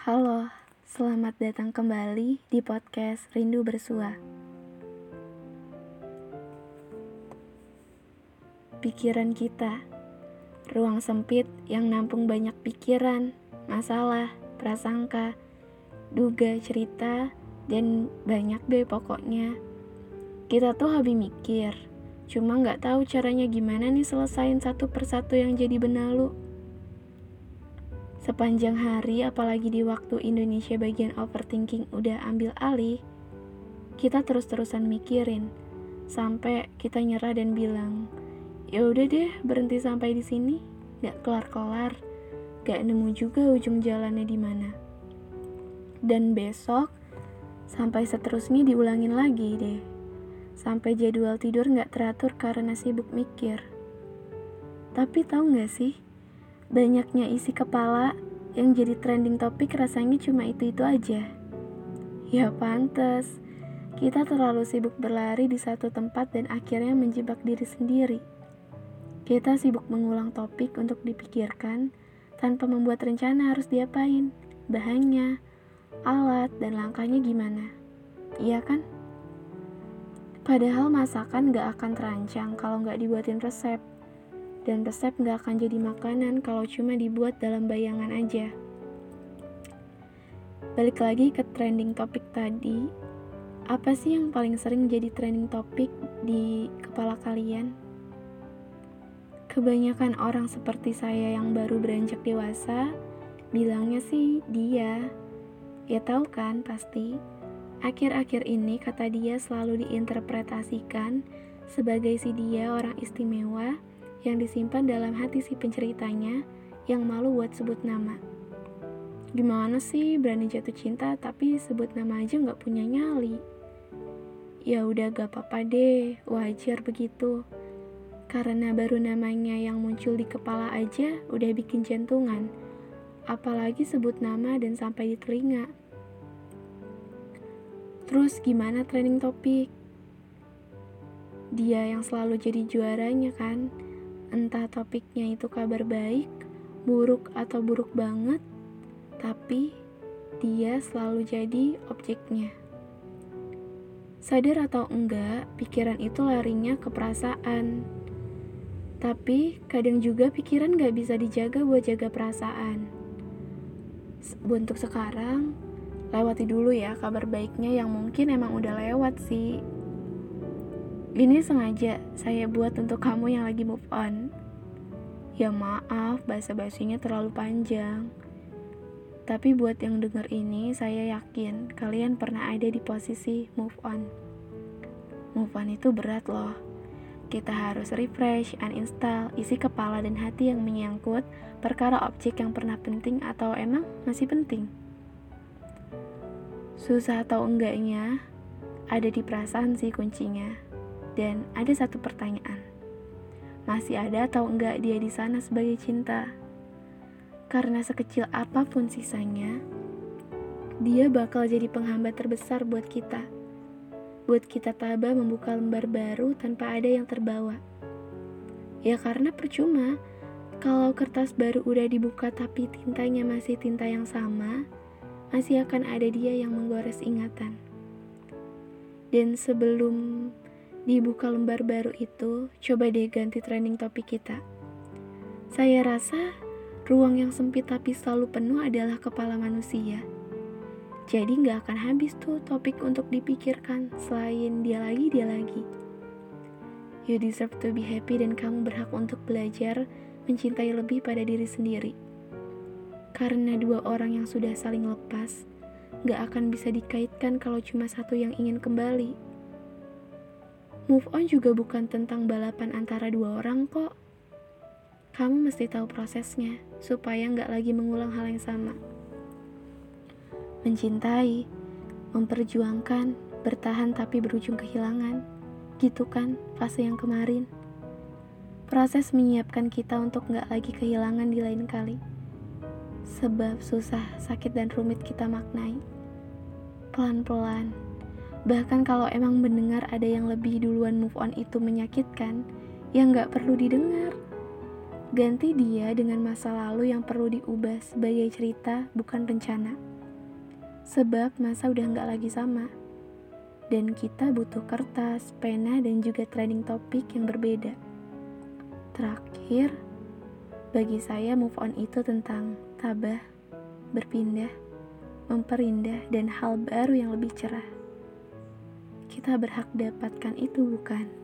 Halo, selamat datang kembali di podcast Rindu Bersua. Pikiran kita, ruang sempit yang nampung banyak pikiran, masalah, prasangka, duga cerita, dan banyak deh pokoknya. Kita tuh habis mikir, cuma nggak tahu caranya gimana nih selesain satu persatu yang jadi benalu. Sepanjang hari, apalagi di waktu Indonesia bagian overthinking udah ambil alih, kita terus-terusan mikirin sampai kita nyerah dan bilang, ya udah deh berhenti sampai di sini, gak kelar-kelar, gak nemu juga ujung jalannya di mana. Dan besok sampai seterusnya diulangin lagi deh, sampai jadwal tidur gak teratur karena sibuk mikir. Tapi tahu gak sih? Banyaknya isi kepala yang jadi trending topik rasanya cuma itu-itu aja. Ya pantas, kita terlalu sibuk berlari di satu tempat dan akhirnya menjebak diri sendiri. Kita sibuk mengulang topik untuk dipikirkan tanpa membuat rencana harus diapain, bahannya, alat, dan langkahnya gimana. Iya kan? Padahal masakan gak akan terancang kalau gak dibuatin resep dan resep nggak akan jadi makanan kalau cuma dibuat dalam bayangan aja. Balik lagi ke trending topik tadi, apa sih yang paling sering jadi trending topik di kepala kalian? Kebanyakan orang seperti saya yang baru beranjak dewasa, bilangnya sih dia. Ya tahu kan pasti, akhir-akhir ini kata dia selalu diinterpretasikan sebagai si dia orang istimewa yang disimpan dalam hati si penceritanya yang malu buat sebut nama. Gimana sih berani jatuh cinta tapi sebut nama aja nggak punya nyali? Ya udah gak apa-apa deh, wajar begitu. Karena baru namanya yang muncul di kepala aja udah bikin jantungan. Apalagi sebut nama dan sampai di telinga. Terus gimana training topik? Dia yang selalu jadi juaranya kan? Entah topiknya itu kabar baik, buruk atau buruk banget, tapi dia selalu jadi objeknya. Sadar atau enggak, pikiran itu larinya ke perasaan. Tapi kadang juga pikiran gak bisa dijaga buat jaga perasaan. Untuk sekarang, lewati dulu ya kabar baiknya yang mungkin emang udah lewat sih. Ini sengaja saya buat untuk kamu yang lagi move on. Ya maaf, bahasa basinya terlalu panjang. Tapi buat yang denger ini, saya yakin kalian pernah ada di posisi move on. Move on itu berat loh. Kita harus refresh, uninstall, isi kepala dan hati yang menyangkut perkara objek yang pernah penting atau emang masih penting. Susah atau enggaknya, ada di perasaan sih kuncinya. Dan ada satu pertanyaan. Masih ada atau enggak dia di sana sebagai cinta? Karena sekecil apa pun sisanya, dia bakal jadi penghambat terbesar buat kita. Buat kita tabah membuka lembar baru tanpa ada yang terbawa. Ya karena percuma, kalau kertas baru udah dibuka tapi tintanya masih tinta yang sama, masih akan ada dia yang menggores ingatan. Dan sebelum dibuka lembar baru itu, coba deh ganti trending topik kita. Saya rasa ruang yang sempit tapi selalu penuh adalah kepala manusia. Jadi nggak akan habis tuh topik untuk dipikirkan selain dia lagi, dia lagi. You deserve to be happy dan kamu berhak untuk belajar mencintai lebih pada diri sendiri. Karena dua orang yang sudah saling lepas, nggak akan bisa dikaitkan kalau cuma satu yang ingin kembali. Move on juga bukan tentang balapan antara dua orang kok. Kamu mesti tahu prosesnya, supaya nggak lagi mengulang hal yang sama. Mencintai, memperjuangkan, bertahan tapi berujung kehilangan. Gitu kan fase yang kemarin. Proses menyiapkan kita untuk nggak lagi kehilangan di lain kali. Sebab susah, sakit, dan rumit kita maknai. Pelan-pelan, Bahkan kalau emang mendengar ada yang lebih duluan move on itu menyakitkan, ya nggak perlu didengar. Ganti dia dengan masa lalu yang perlu diubah sebagai cerita, bukan rencana. Sebab masa udah nggak lagi sama. Dan kita butuh kertas, pena, dan juga trending topik yang berbeda. Terakhir, bagi saya move on itu tentang tabah, berpindah, memperindah, dan hal baru yang lebih cerah. Kita berhak dapatkan itu, bukan?